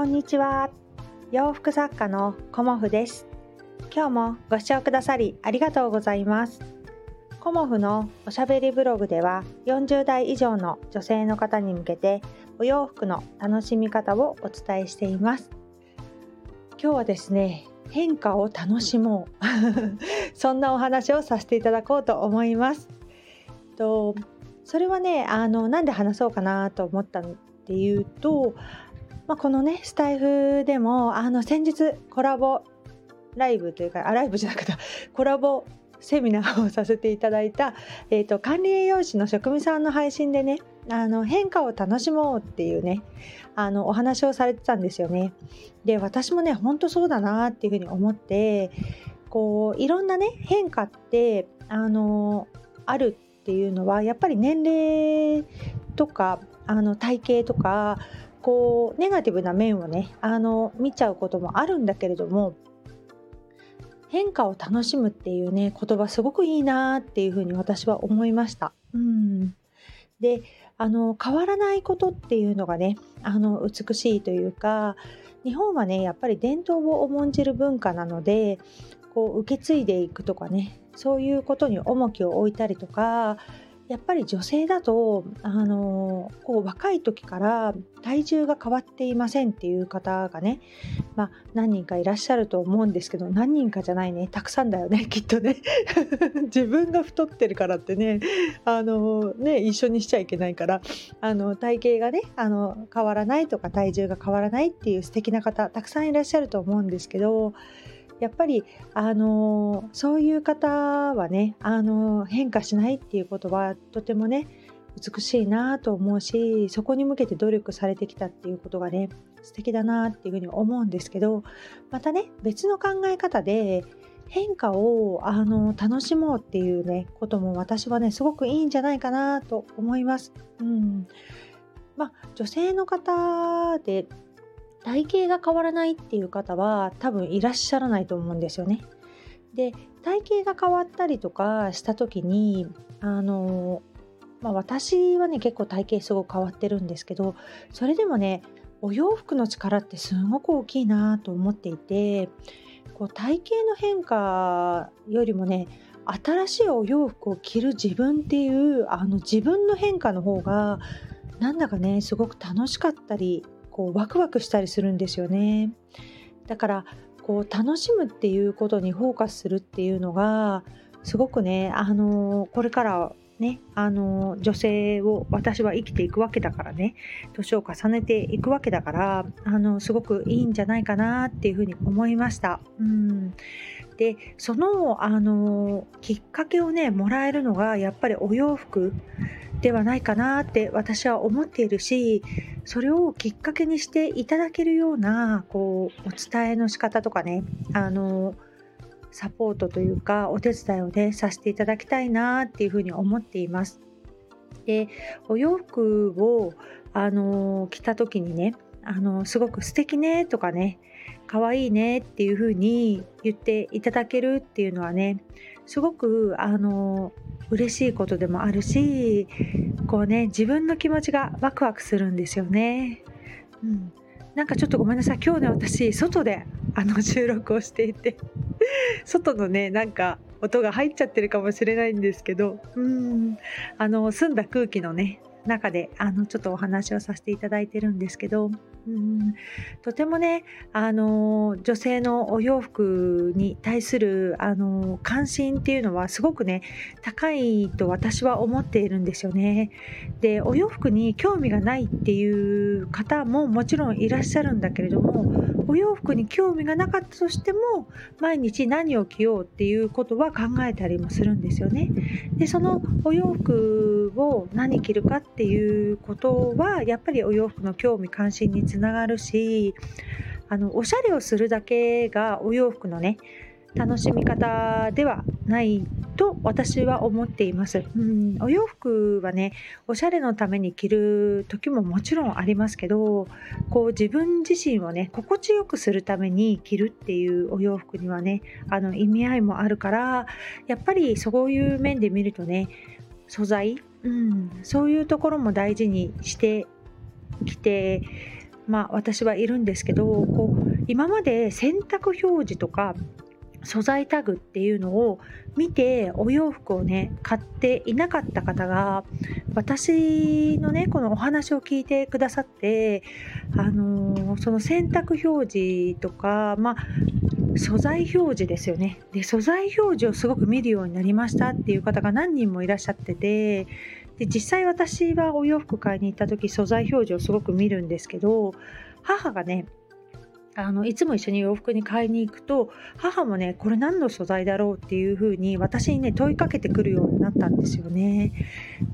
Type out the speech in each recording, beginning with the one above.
こんにちは。洋服作家のコモフです。今日もご視聴くださりありがとうございます。コモフのおしゃべりブログでは40代以上の女性の方に向けてお洋服の楽しみ方をお伝えしています。今日はですね変化を楽しもう。そんなお話をさせていただこうと思います。とそれはねあのなんで話そうかなと思ったっていうとまあ、このねスタイフでもあの先日コラボライブというかあライブじゃなくて コラボセミナーをさせていただいた、えーと、管理栄養士の職務さんの配信でねあの変化を楽しもうっていうねあのお話をされてたんですよね。で私もねほんとそうだなっていうふうに思ってこういろんなね変化ってあのあるっていうのはやっぱり年齢とかあの体型とかこうネガティブな面をねあの見ちゃうこともあるんだけれども変化を楽しむっていうね言葉すごくいいなっていうふうに私は思いました。うん、であの変わらないことっていうのがねあの美しいというか日本はねやっぱり伝統を重んじる文化なのでこう受け継いでいくとかねそういうことに重きを置いたりとかやっぱり女性だとあのこう若い時から体重が変わっていませんっていう方がね、まあ、何人かいらっしゃると思うんですけど何人かじゃないねたくさんだよね きっとね。自分が太ってるからってねあのね一緒にしちゃいけないからあの体型がねあの変わらないとか体重が変わらないっていう素敵な方たくさんいらっしゃると思うんですけどやっぱり、あのそういう方はね、あの変化しないっていうことはとてもね美しいなと思うしそこに向けて努力されてきたっていうことがね素敵だなっていうふうに思うんですけどまたね別の考え方で変化をあの楽しもうっていうねことも私はねすごくいいんじゃないかなと思います。うんまあ、女性の方で体型が変わらないっていう方は多分いらっしゃらないと思うんですよね。で体型が変わったりとかした時にあの、まあ、私はね結構体型すごく変わってるんですけどそれでもねお洋服の力ってすごく大きいなと思っていてこう体型の変化よりもね新しいお洋服を着る自分っていうあの自分の変化の方がなんだかねすごく楽しかったりこうワクワクしたりするんですよね。だからこう楽しむっていうことにフォーカスするっていうのがすごくねあのこれからねあの女性を私は生きていくわけだからね年を重ねていくわけだからあのすごくいいんじゃないかなっていうふうに思いました。うんでそのあのきっかけをねもらえるのがやっぱりお洋服ではないかなって私は思っているしそれをきっかけにしていただけるようなこうお伝えの仕方とかねあのサポートというかお手伝いをねさせていただきたいなっていうふうに思っています。でお洋服をあの着た時にねあのすごく素敵ねとかね可愛いねっていう風に言っていただけるっていうのはねすごくあの嬉しいことでもあるしこうね自分の気持ちがワクワクするんですよね。うん、なんかちょっとごめんなさい。今日ね私外であの 収録をしていて外のねなんか音が入っちゃってるかもしれないんですけどうん。あの澄んだ空気のね中であのちょっとお話をさせていただいてるんですけどうんとてもねあの女性のお洋服に対するあの関心っていうのはすごくね高いと私は思っているんですよね。でお洋服に興味がないっていう方ももちろんいらっしゃるんだけれどもお洋服に興味がなかったとしても毎日何を着ようっていうことは考えたりもするんですよね。でそのお洋服を何着るかっていうことはやっぱりお洋服の興味関心につながるしあのおしゃれをするだけがお洋服のね楽しみ方ではないと私は思っています。うん、お洋服はね、おしゃれのために着る時ももちろんありますけど、こう自分自身をね、心地よくするために着るっていうお洋服にはね、あの意味合いもあるから、やっぱりそういう面で見るとね、素材、うん、そういうところも大事にしてきてまあ、私はいるんですけどこう今まで洗濯表示とか素材タグっていうのを見てお洋服をね買っていなかった方が私のねこのお話を聞いてくださってあのー、その洗濯表示とかまあ素材表示ですよね。で素材表示をすごく見るようになりましたっていう方が何人もいらっしゃっててで実際私はお洋服買いに行った時素材表示をすごく見るんですけど母がねあのいつも一緒に洋服に買いに行くと母もねこれ何の素材だろうっていうふうに私にね問いかけてくるようになったんですよね。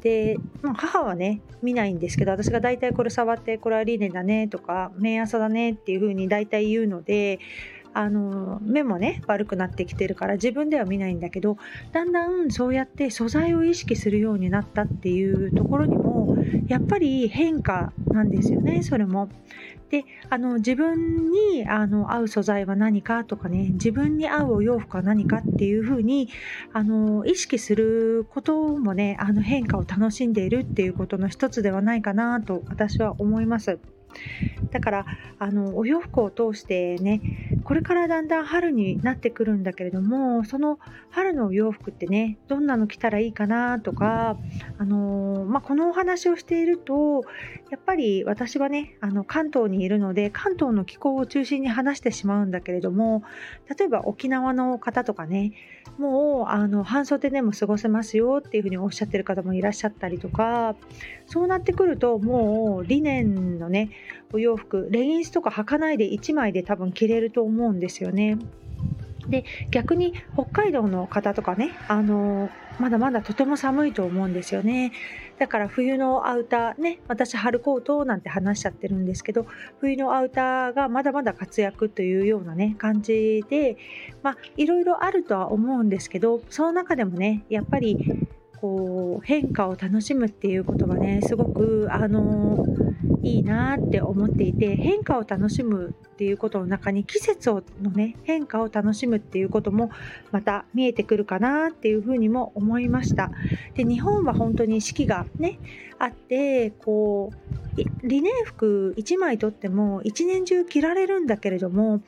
で、まあ、母はね見ないんですけど私が大体これ触ってこれはリネだねとか綿朝だねっていうふうに大体言うのであの目もね悪くなってきてるから自分では見ないんだけどだんだんそうやって素材を意識するようになったっていうところにもやっぱり変化なんですよねそれも。であの自分にあの合う素材は何かとかね自分に合うお洋服は何かっていう風にあに意識することもねあの変化を楽しんでいるっていうことの一つではないかなと私は思います。だからあのお洋服を通してねこれからだんだん春になってくるんだけれどもその春のお洋服ってねどんなの着たらいいかなとかあの、まあ、このお話をしているとやっぱり私はねあの関東にいるので関東の気候を中心に話してしまうんだけれども例えば沖縄の方とかねもうあの半袖でも過ごせますよっていうふうにおっしゃってる方もいらっしゃったりとかそうなってくるともうリネンのねお洋服レギンスとか履かないで1枚で多分着れると思うんですよね。で逆に北海道の方とかねあのまだまだとても寒いと思うんですよね。だから冬のアウターね私春コートなんて話しちゃってるんですけど冬のアウターがまだまだ活躍というようなね感じでまあいろいろあるとは思うんですけどその中でもねやっぱりこう変化を楽しむっていうことがねすごくあのいいなって思っていて変化を楽しむっていうことの中に季節をのね変化を楽しむっていうこともまた見えてくるかなっていうふうにも思いました。で日本は本当に四季がねあってこうリネン服1枚とっても一年中着られるんだけれども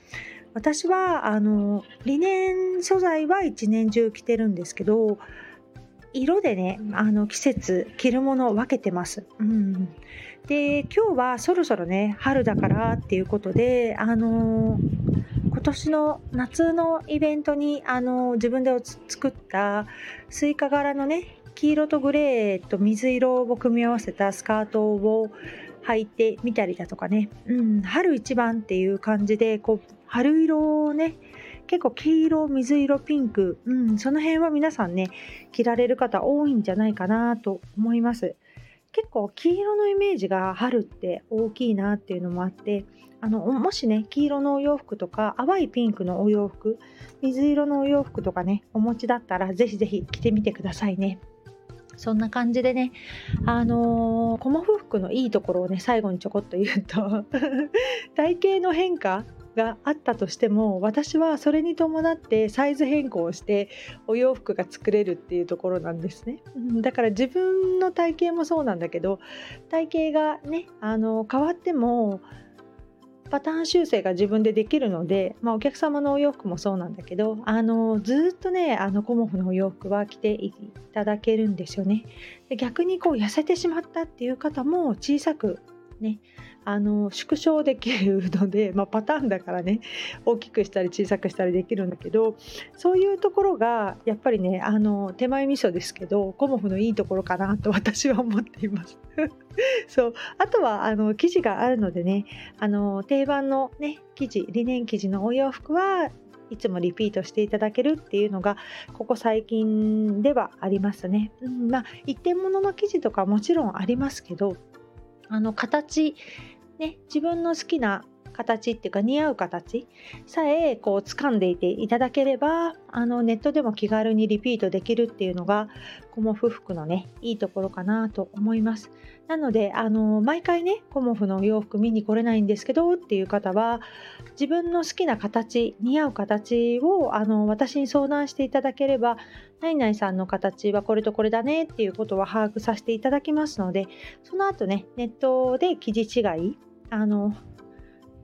私はあのリネン素材は一年中着てるんですけど色でねあの季節着るものを分けてます。うん、で今日はそろそろね春だからっていうことであの今年の夏のイベントにあの自分で作ったスイカ柄のね黄色とグレーと水色を組み合わせたスカートを履いてみたりだとかね、うん、春一番っていう感じでこう春色をね結構黄色水色ピンク、うん、その辺は皆さんね着られる方多いんじゃないかなと思います。結構黄色のイメージが春って大きいなっていうのもあってあのもしね黄色のお洋服とか淡いピンクのお洋服水色のお洋服とかねお持ちだったらぜひぜひ着てみてくださいね。そんな感じでね、あのー、コモフ服のいいところをね、最後にちょこっと言うと 体型の変化があったとしても私はそれに伴ってサイズ変更をしてお洋服が作れるっていうところなんですね、だから自分の体型もそうなんだけど体型がねあの変わってもパターン修正が自分でできるので、まあ、お客様のお洋服もそうなんだけどあのずっとねあのコモフのお洋服は着ていただけるんですよね。で逆にこう痩せてしまったっていう方も小さくねあの縮小できるので、まあ、パターンだからね大きくしたり小さくしたりできるんだけどそういうところがやっぱりねあの手前味噌ですけどコモフのいいところかなと私は思っています。そうあとはあの生地があるのでねあの定番のね生地リネン生地のお洋服はいつもリピートしていただけるっていうのがここ最近ではありますね。うん、まあ一点物の生地とかもちろんありますけどあの形ね、自分の好きな形っていうか似合う形さえこう掴んでいていただければあのネットでも気軽にリピートできるっていうのがコモフ服のねいいところかなと思います。なのであの毎回ねコモフの洋服見に来れないんですけどっていう方は自分の好きな形似合う形をあの私に相談していただければ何々さんの形はこれとこれだねっていうことは把握させていただきますのでその後ねネットで生地違いあの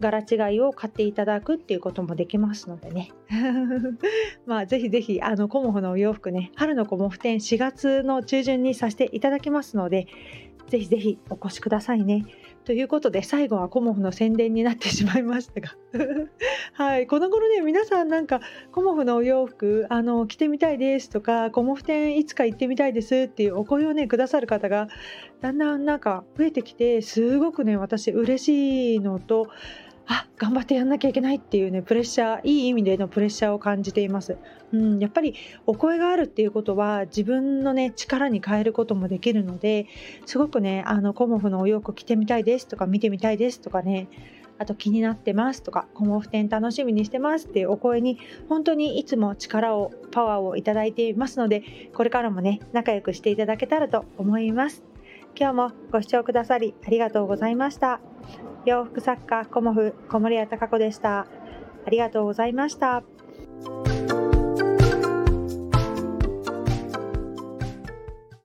柄違いを買っていただくっていうこともできますのでね まあぜひぜひあのコモフのお洋服ね春のコモフ展4月の中旬にさせていただきますのでぜひぜひお越しくださいね。ということで最後はコモフの宣伝になってしまいましたが。はい。この頃ね皆さんなんかコモフのお洋服あの着てみたいですとかコモフ店いつか行ってみたいですっていうお声をねくださる方がだんだんなんか増えてきてすごくね私嬉しいのとあ頑張ってやんなきゃいけないっていうねプレッシャーいい意味でのプレッシャーを感じています、うん、やっぱりお声があるっていうことは自分のね力に変えることもできるのですごくねあのコモフのお洋服着てみたいですとか見てみたいですとかねあと気になってますとかコモフ展楽しみにしてますっていうお声に本当にいつも力をパワーをいただいていますのでこれからもね仲良くしていただけたらと思います。今日もご視聴くださりありがとうございました。洋服作家コモフ小森屋隆子でした。ありがとうございました。